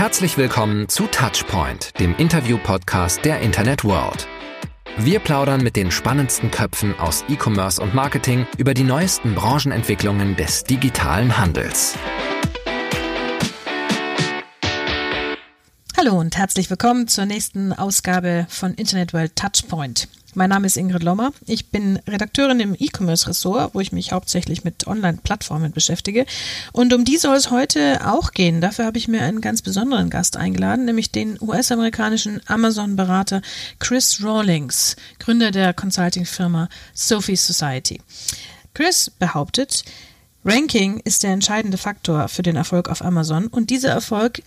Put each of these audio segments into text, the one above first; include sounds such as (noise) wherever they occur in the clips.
Herzlich willkommen zu Touchpoint, dem Interview-Podcast der Internet World. Wir plaudern mit den spannendsten Köpfen aus E-Commerce und Marketing über die neuesten Branchenentwicklungen des digitalen Handels. Hallo und herzlich willkommen zur nächsten Ausgabe von Internet World Touchpoint. Mein Name ist Ingrid Lommer. Ich bin Redakteurin im E-Commerce-Ressort, wo ich mich hauptsächlich mit Online-Plattformen beschäftige. Und um die soll es heute auch gehen. Dafür habe ich mir einen ganz besonderen Gast eingeladen, nämlich den US-amerikanischen Amazon-Berater Chris Rawlings, Gründer der Consulting-Firma Sophie Society. Chris behauptet, Ranking ist der entscheidende Faktor für den Erfolg auf Amazon und dieser Erfolg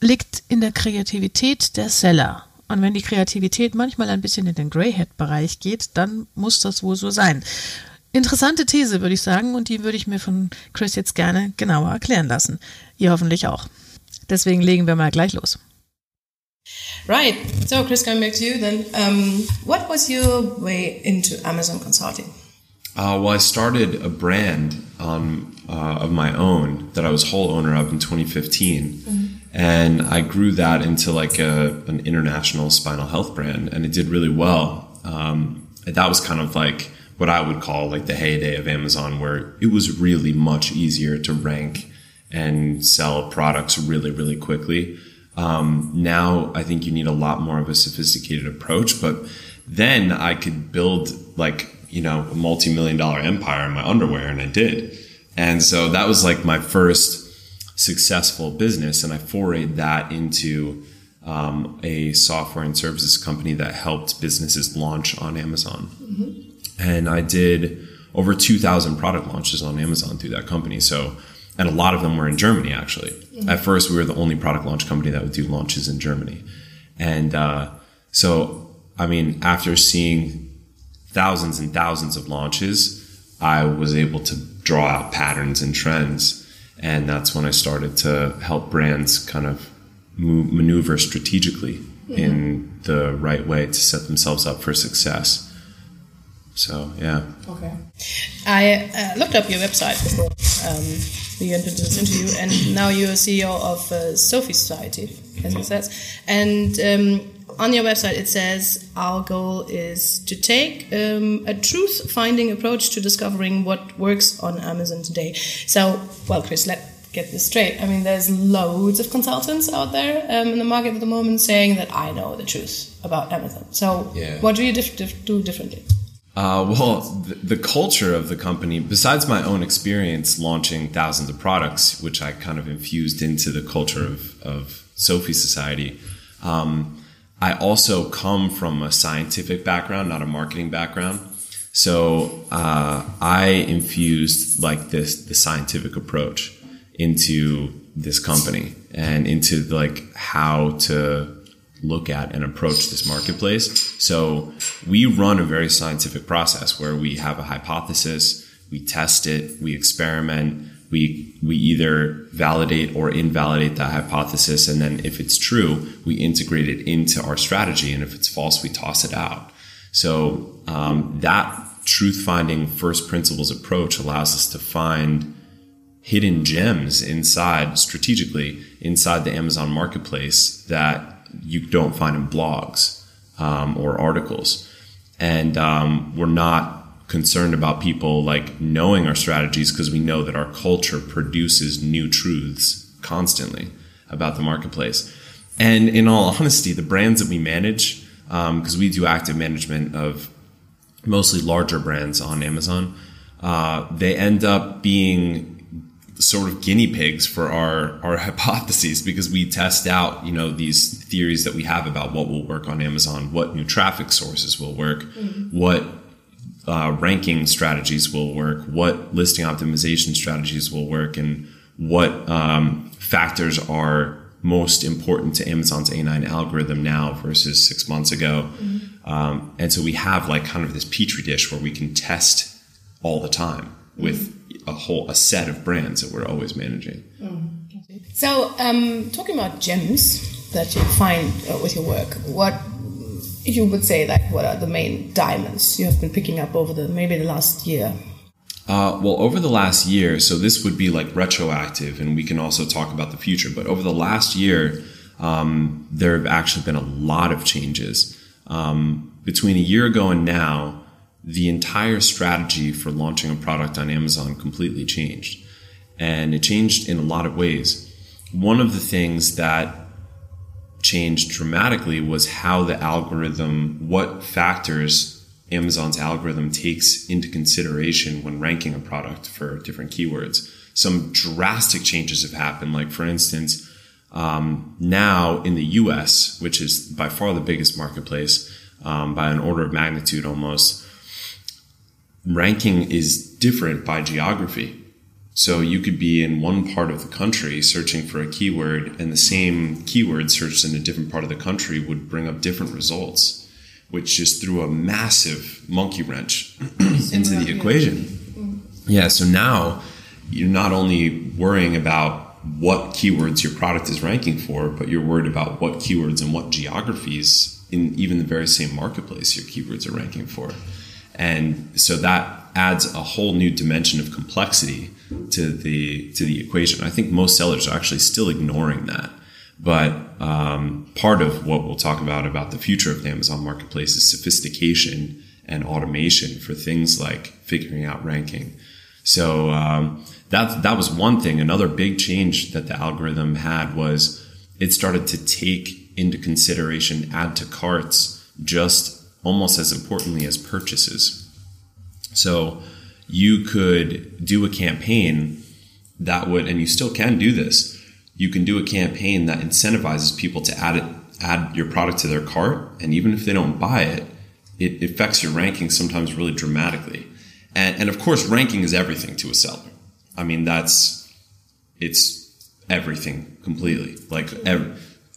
liegt in der Kreativität der Seller. Und wenn die Kreativität manchmal ein bisschen in den Greyhead-Bereich geht, dann muss das wohl so sein. Interessante These, würde ich sagen, und die würde ich mir von Chris jetzt gerne genauer erklären lassen. Ihr hoffentlich auch. Deswegen legen wir mal gleich los. Right. So, Chris, coming back to you then. Um, what was your way into Amazon consulting? Uh, well, I started a brand um, uh, of my own that I was whole owner of in 2015. Mm-hmm. And I grew that into like a, an international spinal health brand, and it did really well. Um, that was kind of like what I would call like the heyday of Amazon, where it was really much easier to rank and sell products really, really quickly. Um, now I think you need a lot more of a sophisticated approach, but then I could build like you know a multi-million dollar empire in my underwear, and I did. And so that was like my first successful business, and I forayed that into um, a software and services company that helped businesses launch on Amazon. Mm-hmm. And I did over 2,000 product launches on Amazon through that company. So, and a lot of them were in Germany actually. Mm-hmm. At first, we were the only product launch company that would do launches in Germany. And uh, so, I mean, after seeing thousands and thousands of launches, I was able to draw out patterns and trends and that's when I started to help brands kind of move, maneuver strategically in the right way to set themselves up for success. So yeah. Okay. I uh, looked up your website before um, we entered this interview, and now you're CEO of uh, Sophie Society, as it says, and. Um, on your website it says our goal is to take um, a truth finding approach to discovering what works on Amazon today. So, well, Chris, let get this straight. I mean, there's loads of consultants out there um, in the market at the moment saying that I know the truth about Amazon. So, yeah. what do you dif dif do differently? Uh, well, the, the, culture of the company, besides my own experience launching thousands of products, which I kind of infused into the culture of, of Sophie Society, um, I also come from a scientific background, not a marketing background. So uh, I infused like this the scientific approach into this company and into like how to look at and approach this marketplace. So we run a very scientific process where we have a hypothesis, we test it, we experiment, we we either validate or invalidate that hypothesis and then if it's true we integrate it into our strategy and if it's false we toss it out. So um, that truth finding first principles approach allows us to find hidden gems inside strategically inside the amazon marketplace that you don't find in blogs um, or articles. And um, we're not concerned about people like knowing our strategies because we know that our culture produces new truths constantly about the marketplace. And in all honesty, the brands that we manage, because um, we do active management of mostly larger brands on Amazon, uh, they end up being sort of guinea pigs for our our (laughs) hypotheses because we test out you know these theories that we have about what will work on Amazon, what new traffic sources will work, mm-hmm. what uh, ranking strategies will work, what listing optimization strategies will work, and what um, factors are most important to Amazon's A9 algorithm now versus six months ago. Mm-hmm. Um, and so we have like kind of this petri dish where we can test all the time with mm-hmm. a whole a set of brands that we're always managing. Mm-hmm. So, um, talking about gems that you find uh, with your work, what you would say like what are the main diamonds you have been picking up over the maybe the last year uh, well over the last year so this would be like retroactive and we can also talk about the future but over the last year um, there have actually been a lot of changes. Um, between a year ago and now, the entire strategy for launching a product on Amazon completely changed. And it changed in a lot of ways. One of the things that changed dramatically was how the algorithm, what factors Amazon's algorithm takes into consideration when ranking a product for different keywords. Some drastic changes have happened. Like, for instance, um, now in the US, which is by far the biggest marketplace um, by an order of magnitude almost, ranking is different by geography. So you could be in one part of the country searching for a keyword, and the same keyword searched in a different part of the country would bring up different results, which just threw a massive monkey wrench (clears throat) into the equation. Yeah, so now you're not only worrying about what keywords your product is ranking for, but you're worried about what keywords and what geographies in even the very same marketplace your keywords are ranking for. And so that adds a whole new dimension of complexity to the to the equation. I think most sellers are actually still ignoring that. But um, part of what we'll talk about about the future of the Amazon Marketplace is sophistication and automation for things like figuring out ranking. So um, that that was one thing. Another big change that the algorithm had was it started to take into consideration add to carts just almost as importantly as purchases. So you could do a campaign that would, and you still can do this. You can do a campaign that incentivizes people to add it, add your product to their cart, and even if they don't buy it, it affects your ranking sometimes really dramatically. And, and of course, ranking is everything to a seller. I mean, that's it's everything completely. Like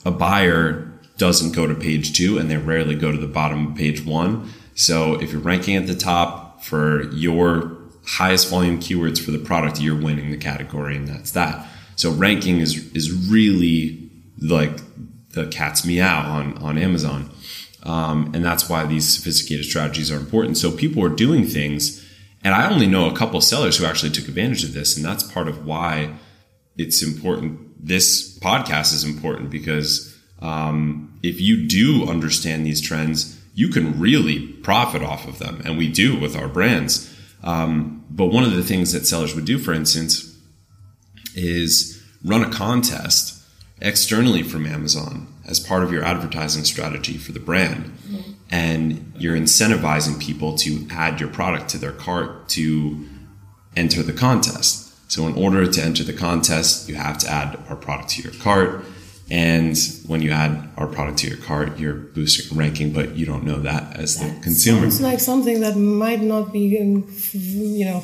a buyer doesn't go to page two, and they rarely go to the bottom of page one. So if you're ranking at the top for your highest volume keywords for the product, you're winning the category, and that's that. So ranking is is really like the cat's meow on on Amazon, um, and that's why these sophisticated strategies are important. So people are doing things, and I only know a couple sellers who actually took advantage of this, and that's part of why it's important. This podcast is important because um, if you do understand these trends, you can really profit off of them, and we do with our brands. Um, but one of the things that sellers would do, for instance, is run a contest externally from Amazon as part of your advertising strategy for the brand. And you're incentivizing people to add your product to their cart to enter the contest. So, in order to enter the contest, you have to add our product to your cart. And when you add our product to your cart, you're boosting ranking, but you don't know that as the That consumer. Sounds like something that might not be, you know,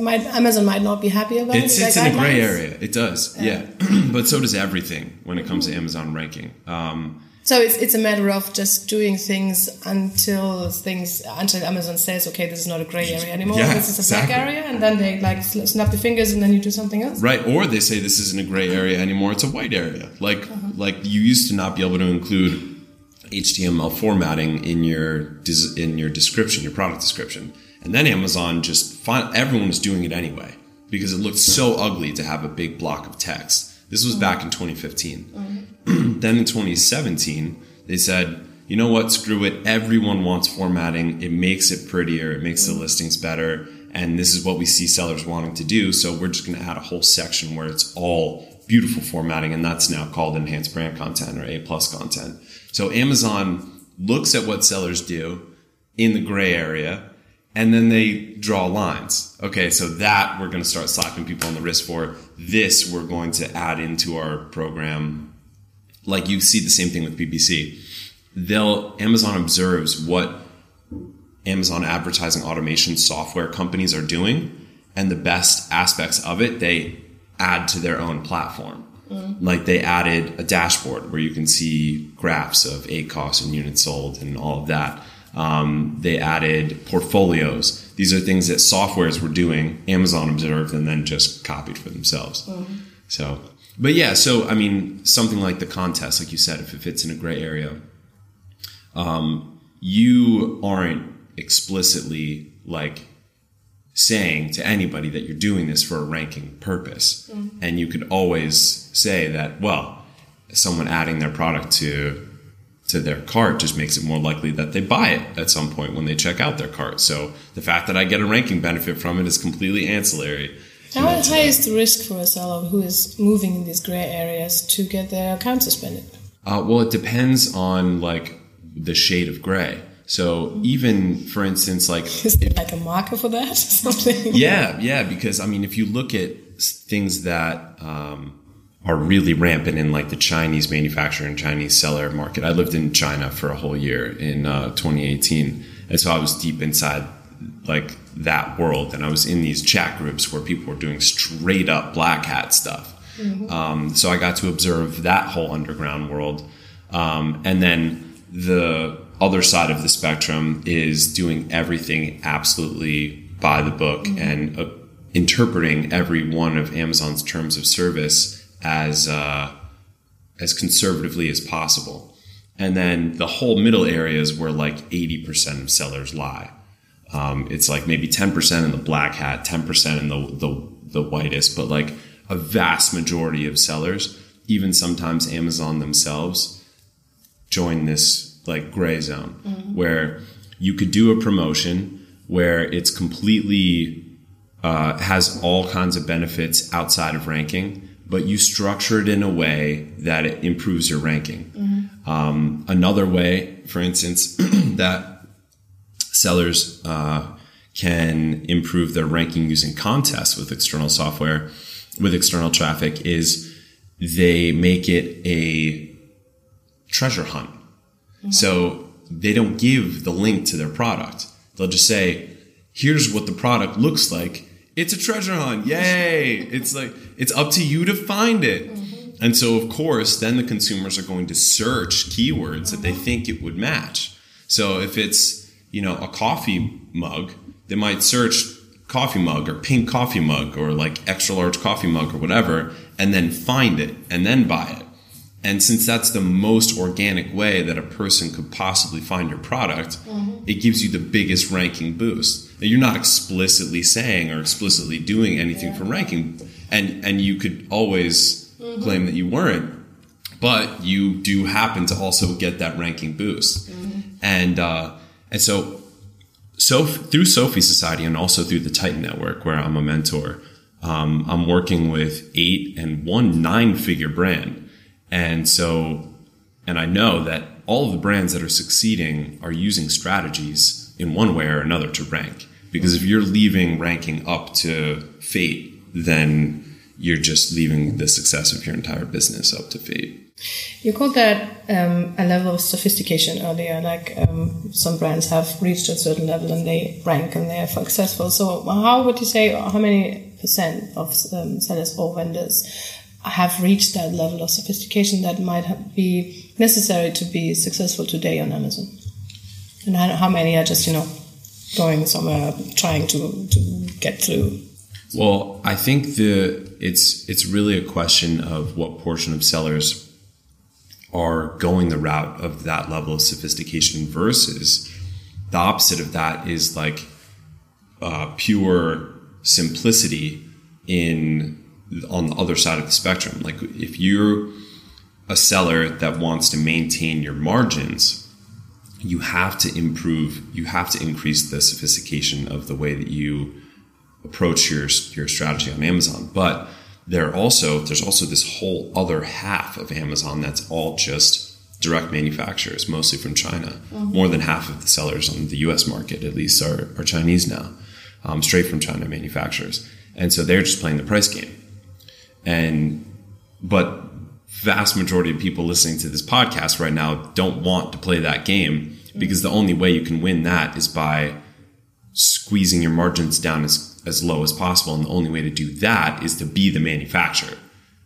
might, Amazon might not be happy about. It sits Like in a gray area. It does, yeah. (clears throat) but so does everything when it comes to Amazon ranking. Um, So it's it's a matter of just doing things until things until Amazon says, okay, this is not a gray area anymore. Yeah, this is a exactly. black area, and then they like snap the fingers, and then you do something else. right, or they say this isn't a gray area anymore; it's a white area. Like uh-huh. like you used to not be able to include HTML formatting in your in your description, your product description, and then Amazon just find everyone was doing it anyway because it looked so ugly to have a big block of text. This was uh-huh. back in 2015. (clears throat) then in 2017, they said, you know what, screw it. Everyone wants formatting. It makes it prettier. It makes the mm. listings better. And this is what we see sellers wanting to do. So we're just going to add a whole section where it's all beautiful formatting. And that's now called enhanced brand content or A plus content. So Amazon looks at what sellers do in the gray area and then they draw lines. Okay, so that we're going to start slapping people on the wrist for. This we're going to add into our program. Like you see the same thing with PPC. They'll Amazon observes what Amazon advertising automation software companies are doing, and the best aspects of it they add to their own platform. Like they added a dashboard where you can see graphs of ACOS and units sold and all of that. Um, they added portfolios. These are things that softwares were doing. Amazon observed and then just copied for themselves. So, but yeah, so I mean, something like the contest, like you said, if it fits in a gray area, um, you aren't explicitly like saying to anybody that you're doing this for a ranking purpose. And you could always say that, well, someone adding their product to to their cart just makes it more likely that they buy it at some point when they check out their cart. So the fact that I get a ranking benefit from it is completely ancillary. How high is the risk for a seller who is moving in these gray areas to get their account suspended? Uh, well, it depends on like the shade of gray. So even for instance, like (laughs) is there like a marker for that? or Something? (laughs) Yeah, yeah. Because I mean, if you look at things that um, are really rampant in like the Chinese manufacturer and Chinese seller market. I lived in China for a whole year in uh, 2018, and so I was deep inside like that world, and I was in these chat groups where people were doing straight up black hat stuff. Mm-hmm. Um, so I got to observe that whole underground world, um, and then the other side of the spectrum is doing everything absolutely by the book mm-hmm. and uh, interpreting every one of Amazon's terms of service as uh, as conservatively as possible. And then the whole middle area is where like 80% of sellers lie. Um, it's like maybe 10% in the black hat, 10% in the, the, the whitest, but like a vast majority of sellers, even sometimes Amazon themselves, join this like gray zone mm-hmm. where you could do a promotion where it's completely uh, has all kinds of benefits outside of ranking but you structure it in a way that it improves your ranking. Mm-hmm. Um, another way, for instance, (clears throat) that sellers uh, can improve their ranking using contests with external software, with external traffic, is they make it a treasure hunt. Mm-hmm. So they don't give the link to their product. They'll just say, here's what the product looks like it's a treasure hunt. Yay. It's like, it's up to you to find it. Mm-hmm. And so, of course, then the consumers are going to search keywords mm-hmm. that they mm-hmm. think it would match. So if it's, you know, a coffee mug, they might search coffee mug or pink coffee mug or like extra large coffee mug or whatever, and then find it and then buy it. And since that's the most organic way that a person could possibly find your product, mm-hmm. it gives you the biggest ranking boost. Now, you're not explicitly saying or explicitly doing anything yeah. for ranking, and and you could always mm-hmm. claim that you weren't, but you do happen to also get that ranking boost, mm-hmm. and uh, and so so through Sophie Society and also through the Titan Network, where I'm a mentor, um, I'm working with eight and one nine figure brand and so, and I know that all of the brands that are succeeding are using strategies in one way or another to rank. Because if you're leaving ranking up to fate, then you're just leaving the success of your entire business up to fate. You called that um, a level of sophistication earlier, like um, some brands have reached a certain level and they rank and they are successful. So, how would you say, how many percent of um, sellers or vendors have reached that level of sophistication that might be necessary to be successful today on Amazon? And how many are just, you know, going somewhere trying to, to get through? Well, I think the it's it's really a question of what portion of sellers are going the route of that level of sophistication versus the opposite of that is like uh, pure simplicity in on the other side of the spectrum. Like if you're a seller that wants to maintain your margins, you have to improve, you have to increase the sophistication of the way that you approach your your strategy on Amazon. But there also there's also this whole other half of Amazon that's all just direct manufacturers, mostly from China. Mm-hmm. More than half of the sellers on the U.S. market, at least, are, are Chinese now, um, straight from China manufacturers, and so they're just playing the price game and but vast majority of people listening to this podcast right now don't want to play that game because the only way you can win that is by squeezing your margins down as, as low as possible. And the only way to do that is to be the manufacturer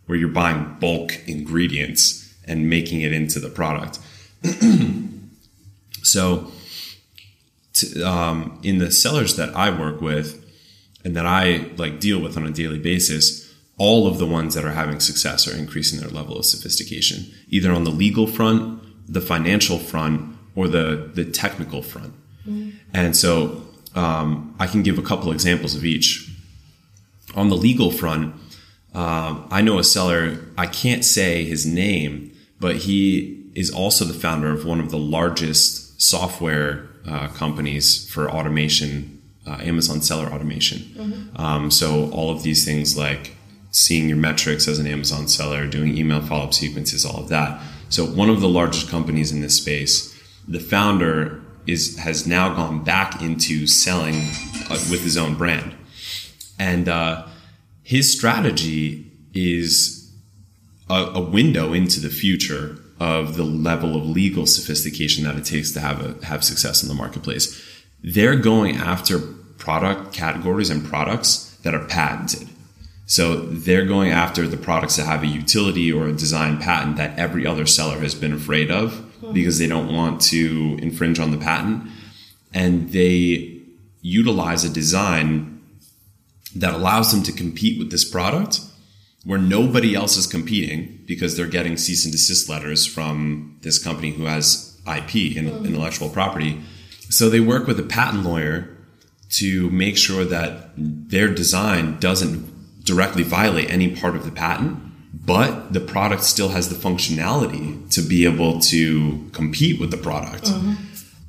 where you're buying bulk ingredients and making it into the product. (clears throat) so, to, um, in the sellers that I work with and that I like deal with on a daily basis, all of the ones that are having success are increasing their level of sophistication, either on the legal front, the financial front, or the, the technical front. Mm-hmm. And so um, I can give a couple examples of each. On the legal front, um, I know a seller, I can't say his name, but he is also the founder of one of the largest software uh, companies for automation, uh, Amazon Seller Automation. Mm-hmm. Um, so all of these things like seeing your metrics as an Amazon seller, doing email follow up sequences, all of that. So one of the largest companies in this space, the founder is has now gone back into selling uh, with his own brand, and uh, his strategy is a, a, window into the future of the level of legal sophistication that it takes to have a have success in the marketplace. They're going after product categories and products that are patented. So they're going after the products that have a utility or a design patent that every other seller has been afraid of because they don't want to infringe on the patent. And they utilize a design that allows them to compete with this product where nobody else is competing because they're getting cease and desist letters from this company who has IP mm-hmm. intellectual property. So they work with a patent lawyer to make sure that their design doesn't directly violate any part of the patent but the product still has the functionality to be able to compete with the product. Mm-hmm.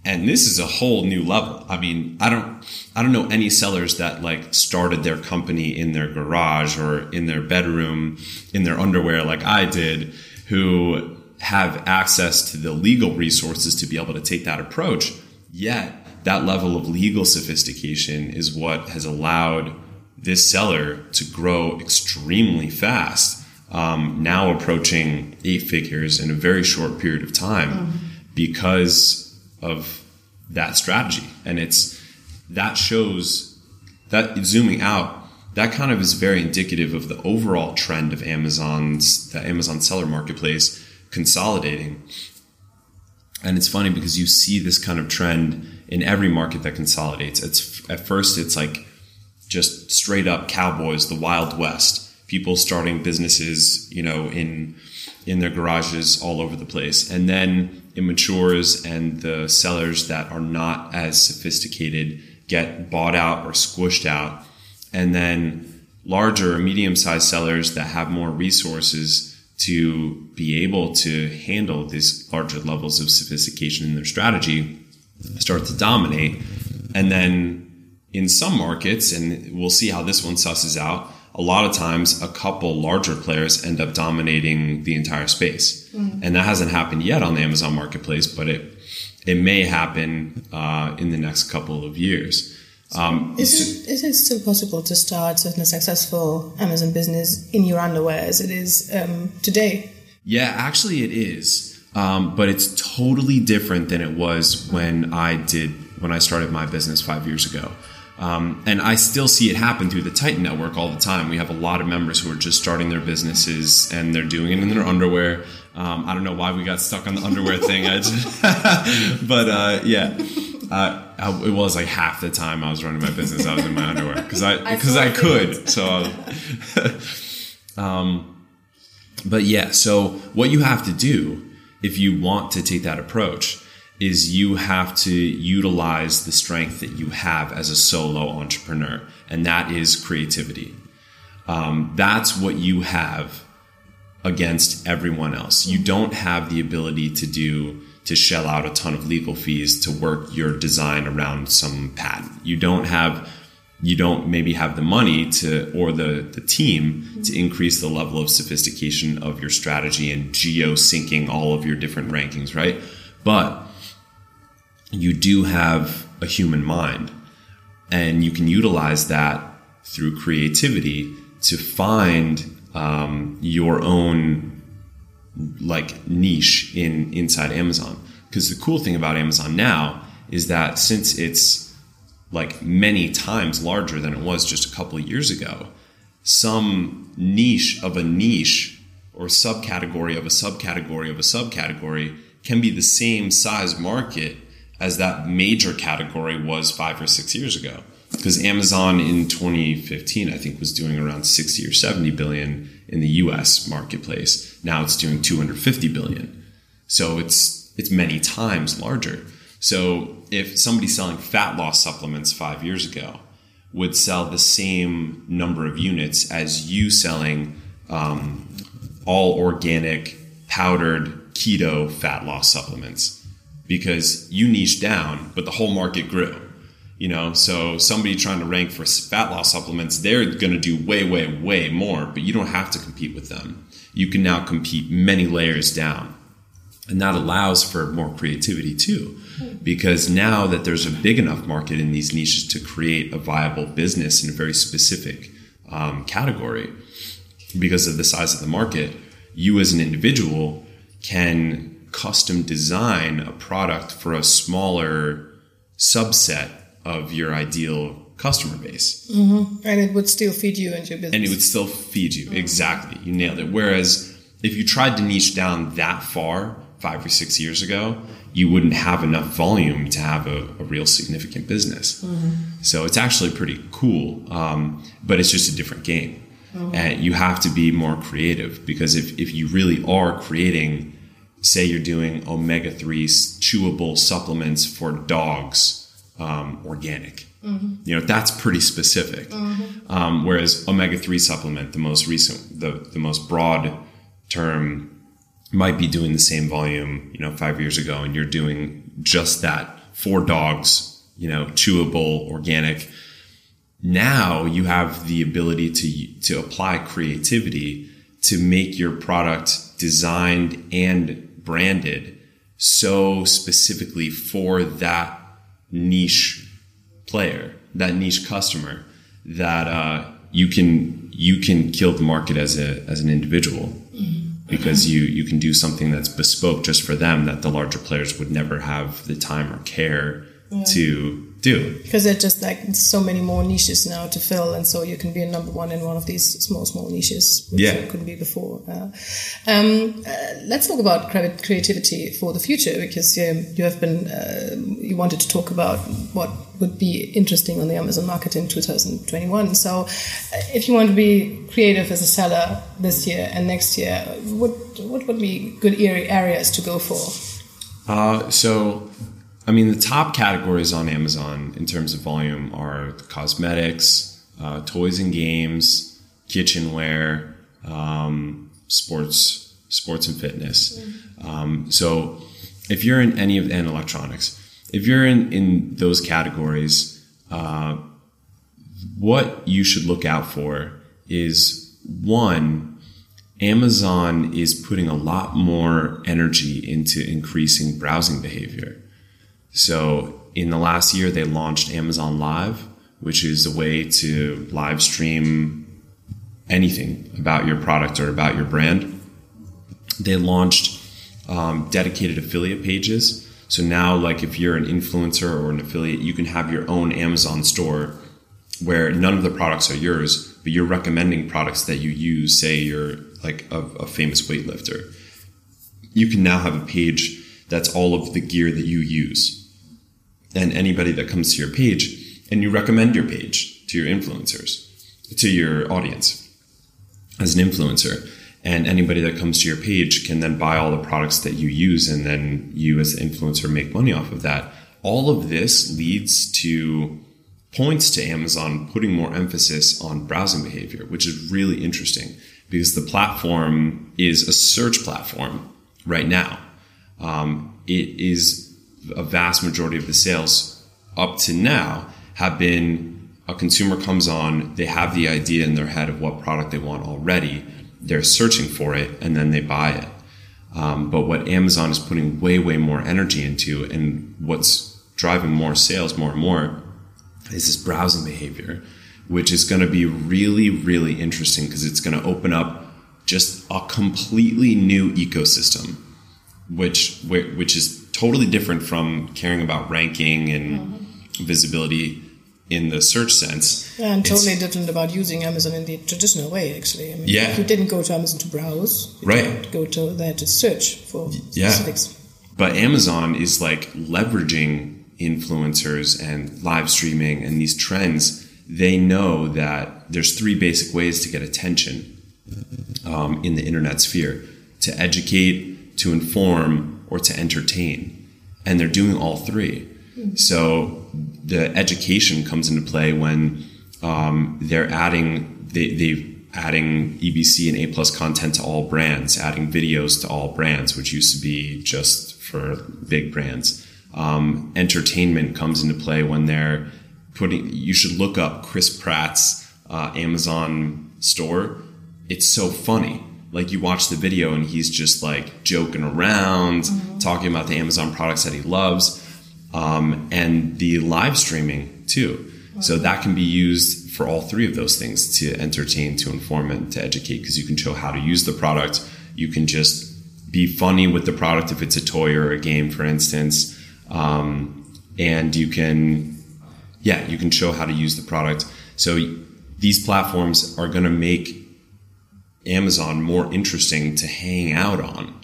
And this is a whole new level. I mean, I don't I don't know any sellers that like started their company in their garage or in their bedroom in their underwear like I did who have access to the legal resources to be able to take that approach. Yet, that level of legal sophistication is what has allowed this seller to grow extremely fast um, now approaching eight figures in a very short period of time mm-hmm. because of that strategy. And it's that shows that zooming out, that kind of is very indicative of the overall trend of Amazon's, the Amazon seller marketplace consolidating. And it's funny because you see this kind of trend in every market that consolidates. It's at first it's like just straight up cowboys, the Wild West people starting businesses, you know, in in their garages all over the place. And then it matures and the sellers that are not as sophisticated get bought out or squished out. And then larger or medium sized sellers that have more resources to be able to handle these larger levels of sophistication in their strategy start to dominate. And then in some markets, and we'll see how this one susses out, a lot of times a couple larger players end up dominating the entire space. Mm. And that hasn't happened yet on the Amazon marketplace, but it it may happen uh, in the next couple of years. Um, is, it, is it still possible to start a successful Amazon business in your underwear as it is um, today? Yeah, actually, it is. Um, but it's totally different than it was when I did when I started my business five years ago. Um, and I still see it happen through the Titan network all the time. We have a lot of members who are just starting their businesses and they're doing it in their underwear. Um, I don't know why we got stuck on the underwear thing, just, (laughs) but uh, yeah, uh, it was like half the time I was running my business, I was in my underwear because I because I, I, could. So, um, but yeah, so what you have to do if you want to take that approach is you have to utilize the strength that you have as a solo entrepreneur, and that is creativity. Um, that's what you have against everyone else. You don't have the ability to do to shell out a ton of legal fees to work your design around some patent. You don't have you don't maybe have the money to or the the team to increase the level of sophistication of your strategy and geo syncing all of your different rankings, right? But you do have a human mind and you can utilize that through creativity to find um, your own like niche in inside Amazon. Because the cool thing about Amazon now is that since it's like many times larger than it was just a couple of years ago, some niche of a niche or subcategory of a subcategory of a subcategory can be the same size market as that major category was five or six years ago. Because Amazon in 2015, I think, was doing around 60 or 70 billion in the US marketplace. Now it's doing 250 billion. So it's it's many times larger. So if somebody selling fat loss supplements five years ago would sell the same number of units as you selling um, all organic powdered keto fat loss supplements because you niche down, but the whole market grew. You know, so somebody trying to rank for fat loss supplements, they're going to do way, way, way more, but you don't have to compete with them. You can now compete many layers down. And that allows for more creativity too, because now that there's a big enough market in these niches to create a viable business in a very specific um, category, because of the size of the market, you as an individual can custom design a product for a smaller subset of your ideal customer base. Mm-hmm. And it would still feed you and your business. And it would still feed you. Mm-hmm. Exactly. You nailed it. Whereas if you tried to niche down that far five or six years ago, you wouldn't have enough volume to have a, a real significant business. Mm-hmm. So it's actually pretty cool, um, but it's just a different game. Mm-hmm. And you have to be more creative because if, if you really are creating, say you're doing omega 3 chewable supplements for dogs, um, organic. Mm-hmm. You know, that's pretty specific. Mm-hmm. Um, whereas omega 3 supplement, the most recent, the, the most broad term, might be doing the same volume, you know, five years ago, and you're doing just that for dogs, you know, chewable, organic. Now you have the ability to, to apply creativity to make your product designed and branded so specifically for that niche player, that niche customer, that uh, you can you can kill the market as a as an individual mm-hmm. because you you can do something that's bespoke just for them that the larger players would never have the time or care yeah. to do. Because there's just like so many more niches now to fill, and so you can be a number one in one of these small, small niches, which yeah. you couldn't be before. Uh, um, uh, let's talk about creativity for the future, because um, you have been uh, you wanted to talk about what would be interesting on the Amazon market in 2021. So, uh, if you want to be creative as a seller this year and next year, what what would be good areas to go for? Uh, so I mean, the top categories on Amazon in terms of volume are cosmetics, uh, toys and games, kitchenware, um, sports, sports and fitness. Um, so, if you're in any of and electronics, if you're in in those categories, uh, what you should look out for is one. Amazon is putting a lot more energy into increasing browsing behavior. So in the last year, they launched Amazon Live, which is a way to live stream anything about your product or about your brand. They launched um, dedicated affiliate pages. So now, like if you're an influencer or an affiliate, you can have your own Amazon store where none of the products are yours, but you're recommending products that you use. Say you're like a, a famous weightlifter. You can now have a page that's all of the gear that you use and anybody that comes to your page and you recommend your page to your influencers, to your audience as an influencer. And anybody that comes to your page can then buy all the products that you use, and then you, as an influencer, make money off of that. All of this leads to points to Amazon putting more emphasis on browsing behavior, which is really interesting because the platform is a search platform right now. Um, it is a vast majority of the sales up to now have been a consumer comes on, they have the idea in their head of what product they want already, they're searching for it, and then they buy it. Um, but what Amazon is putting way, way more energy into, and what's driving more sales more and more, is this browsing behavior, which is going to be really, really interesting because it's going to open up just a completely new ecosystem, which which is totally different from caring about ranking and mm-hmm. visibility in the search sense. Yeah, and totally different about using Amazon in the traditional way, actually. I mean, yeah. You didn't go to Amazon to browse. You right. Go to there to search for yeah. specifics. But Amazon is like leveraging influencers and live streaming and these trends. They know that there's three basic ways to get attention um, in the internet sphere to educate, to inform, or to entertain. And they're doing all 3 So the education comes into play when um, they're adding, they, they've adding EBC and A plus content to all brands, adding videos to all brands, which used to be just for big brands. Um, entertainment comes into play when they're putting. You should look up Chris Pratt's uh, Amazon store. It's so funny. Like you watch the video and he's just like joking around, mm-hmm. talking about the Amazon products that he loves, um, and the live streaming too. So that can be used for all three of those things to entertain, to inform, and to educate because you can show how to use the product. You can just be funny with the product if it's a toy or a game, for instance. Um, and you can, yeah, you can show how to use the product. So these platforms are going to make Amazon more interesting to hang out on.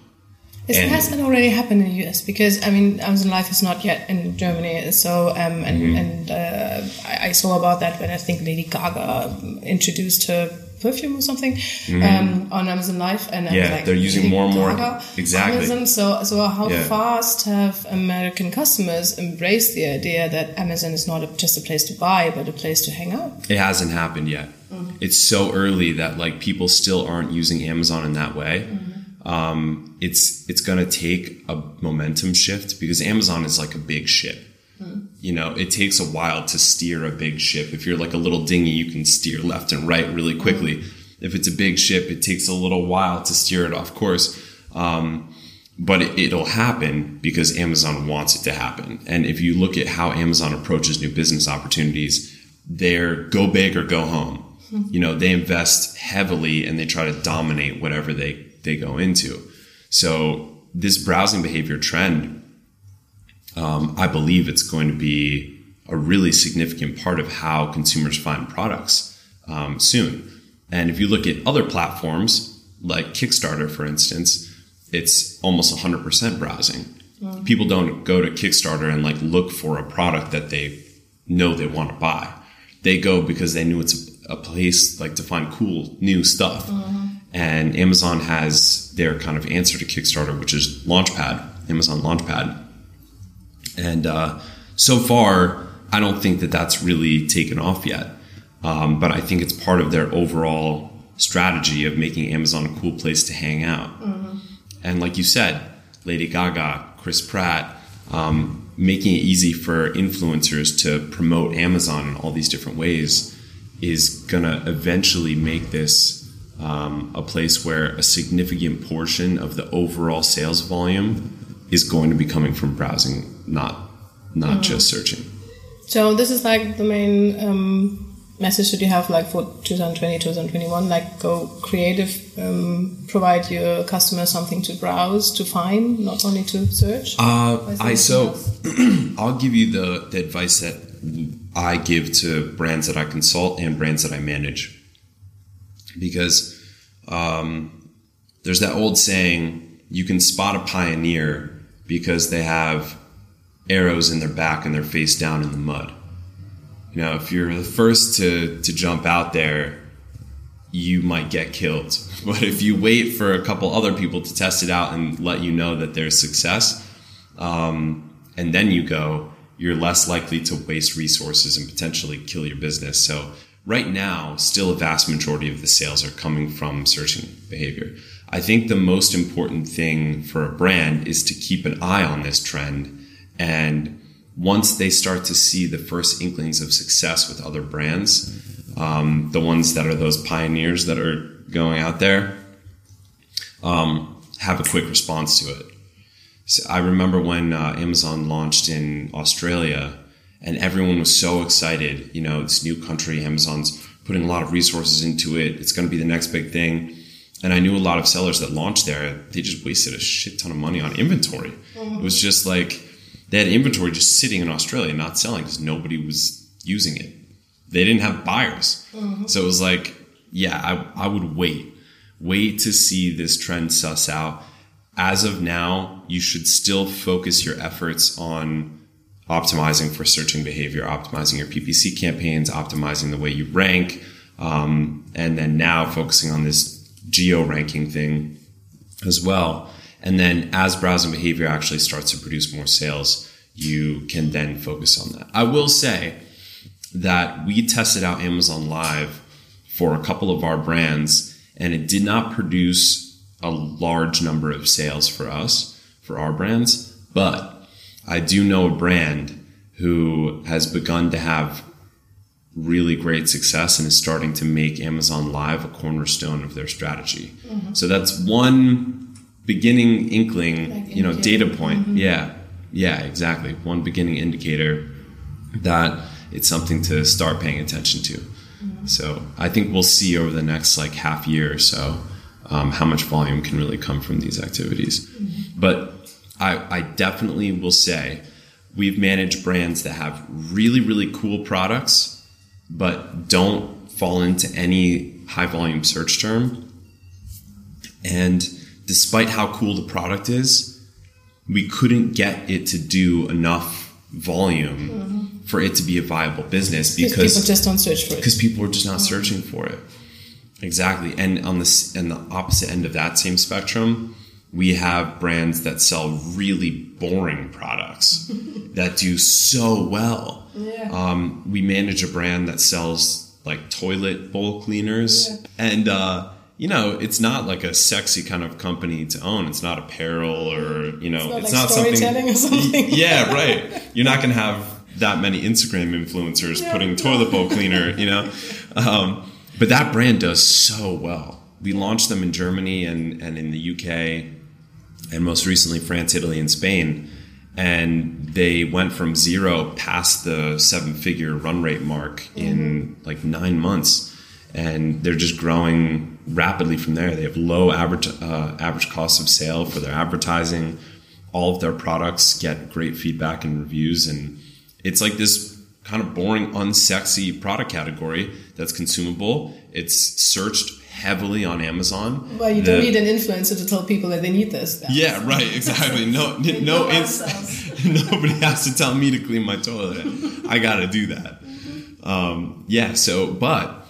Is, has that already happened in the US? Because I mean, Amazon Live is not yet in Germany. So, um, and, mm-hmm. and uh, I, I, saw about that when I think Lady Gaga introduced her perfume or something mm-hmm. um, on Amazon Live, and yeah, like, they're using more and more exactly. Amazon. So, so how yeah. fast have American customers embraced the idea that Amazon is not a, just a place to buy, but a place to hang out? It hasn't happened yet. Mm-hmm. It's so early that like people still aren't using Amazon in that way. Mm-hmm. Um, it's it's to take a momentum shift because Amazon is like a big ship you know, it takes a while to steer a big ship. If you're like a little dinghy, you can steer left and right really quickly. If it's a big ship, it takes a little while to steer it off course. Um, but it, will happen because Amazon wants it to happen. And if you look at how Amazon approaches new business opportunities, they're go big or go home. You know, they invest heavily and they try to dominate whatever they, they go into. So this browsing behavior trend um, I believe it's going to be a really significant part of how consumers find products um, soon. And if you look at other platforms like Kickstarter, for instance, it's almost 100% browsing. Mm. People don't go to Kickstarter and like look for a product that they know they want to buy. They go because they knew it's a, a place like to find cool new stuff. Mm-hmm. And Amazon has their kind of answer to Kickstarter, which is Launchpad, Amazon Launchpad and uh, so far, I don't think that that's really taken off yet. Um, but I think it's part of their overall strategy of making Amazon a cool place to hang out. Mm-hmm. And like you said, Lady Gaga, Chris Pratt, um, making it easy for influencers to promote Amazon in all these different ways is going to eventually make this um, a place where a significant portion of the overall sales volume is going to be coming from browsing, not not mm. just searching. So this is like the main um, message that you have, like for 2020, 2021, like go creative, um, provide your customers something to browse, to find, not only to search. Uh, I so (clears throat) I'll give you the, the advice that I give to brands that I consult and brands that I manage, because um, there's that old saying: you can spot a pioneer because they have arrows in their back and they're face down in the mud. You know, if you're the first to, to jump out there, you might get killed. (laughs) But if you wait for a couple other people to test it out and let you know that there's success, um, and then you go, you're less likely to waste resources and potentially kill your business. So, right now, still a vast majority of the sales are coming from searching behavior. I think the most important thing for a brand is to keep an eye on this trend. And once they start to see the first inklings of success with other brands, um, the ones that are those pioneers that are going out there, um, have a quick response to it. So I remember when uh, Amazon launched in Australia, and everyone was so excited. You know, this new country, Amazon's putting a lot of resources into it. It's going to be the next big thing and I knew a lot of sellers that launched there. They just wasted a shit ton of money on inventory. Mm-hmm. It was just like they had inventory just sitting in Australia, not selling because nobody was using it. They didn't have buyers, mm-hmm. so it was like, yeah, I, I would wait, wait to see this trend suss out. As of now, you should still focus your efforts on optimizing for searching behavior, optimizing your PPC campaigns, optimizing the way you rank, um, and then now focusing on this geo ranking thing as well. And then as browsing behavior actually starts to produce more sales, you can then focus on that. I will say that we tested out Amazon Live for a couple of our brands, and it did not produce a large number of sales for us for our brands. But I do know a brand who has begun to have really great success and is starting to make Amazon Live a cornerstone of their strategy. Mm-hmm. So that's one beginning inkling, like you know, data point. Mm-hmm. Yeah. Yeah, exactly. One beginning indicator that it's something to start paying attention to. Mm-hmm. So I think we'll see over the next like half year or so um, how much volume can really come from these activities. Mm-hmm. But I, I definitely will say we've managed brands that have really, really cool products, but don't fall into any high volume search term. And despite how cool the product is, we couldn't get it to do enough volume mm-hmm. for it to be a viable business because people just don't search for it. Because people are just not mm-hmm. searching for it. Exactly. And on the and the opposite end of that same spectrum, we have brands that sell really boring products (laughs) that do so well. Yeah. Um, we manage a brand that sells like toilet bowl cleaners yeah. and uh, you know, it's not like a sexy kind of company to own. It's not apparel or, you know, it's not, it's like not something, or (laughs) something. Yeah, right. You're not going to have that many Instagram influencers yeah. putting toilet bowl cleaner, you know. Um, but that brand does so well. We launched them in Germany and, and in the UK and most recently France, Italy, and Spain. And they went from zero past the seven figure run rate mark in mm-hmm. like nine months. And they're just growing rapidly from there. They have low average uh, average cost of sale for their advertising. All of their products get great feedback and reviews, and it's like this kind of boring, unsexy product category that's consumable. It's searched heavily on Amazon. Well, you don't need an influencer to tell people that they need this. Yeah, right. Exactly. No, (laughs) no. (laughs) nobody has to tell me to clean my toilet. I got to do that. Um, yeah. So, but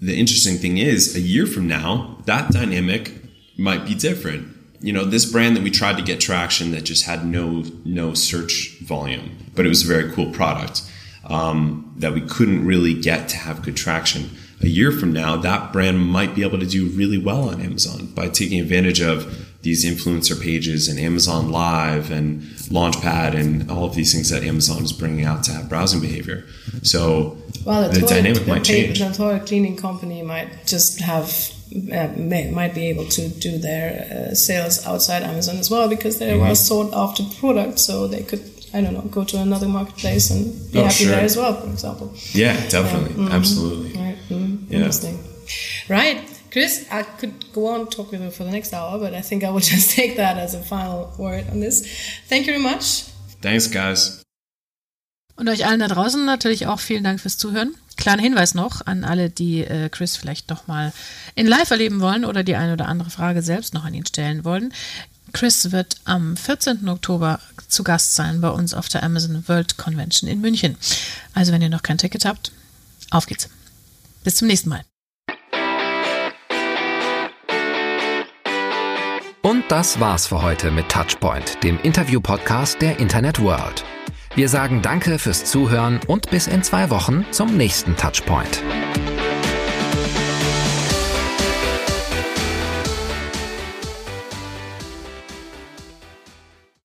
the interesting thing is, a year from now, that dynamic might be different. You know, this brand that we tried to get traction that just had no no search volume, but it was a very cool product um, that we couldn't really get to have good traction. A year from now, that brand might be able to do really well on Amazon by taking advantage of these influencer pages and Amazon Live and Launchpad and all of these things that Amazon is bringing out to have browsing behavior. So well, the, the toilet, dynamic might change. The toilet cleaning company might just have uh, may, might be able to do their uh, sales outside Amazon as well because they're mm-hmm. well sought after product, so they could I don't know go to another marketplace and be oh, happy sure. there as well, for example. Yeah, definitely, mm-hmm. absolutely. Yeah. Interesting. Right. Chris, I could go on talk with you for the next hour, but I think I will (laughs) just take that as a final word on this. Thank you very much. Thanks, guys. Und euch allen da draußen natürlich auch vielen Dank fürs Zuhören. Kleiner Hinweis noch an alle, die äh, Chris vielleicht noch mal in Live erleben wollen oder die eine oder andere Frage selbst noch an ihn stellen wollen. Chris wird am 14. Oktober zu Gast sein bei uns auf der Amazon World Convention in München. Also wenn ihr noch kein Ticket habt, auf geht's. Bis zum nächsten Mal. Und das war's für heute mit Touchpoint, dem Interview-Podcast der Internet World. Wir sagen Danke fürs Zuhören und bis in zwei Wochen zum nächsten Touchpoint.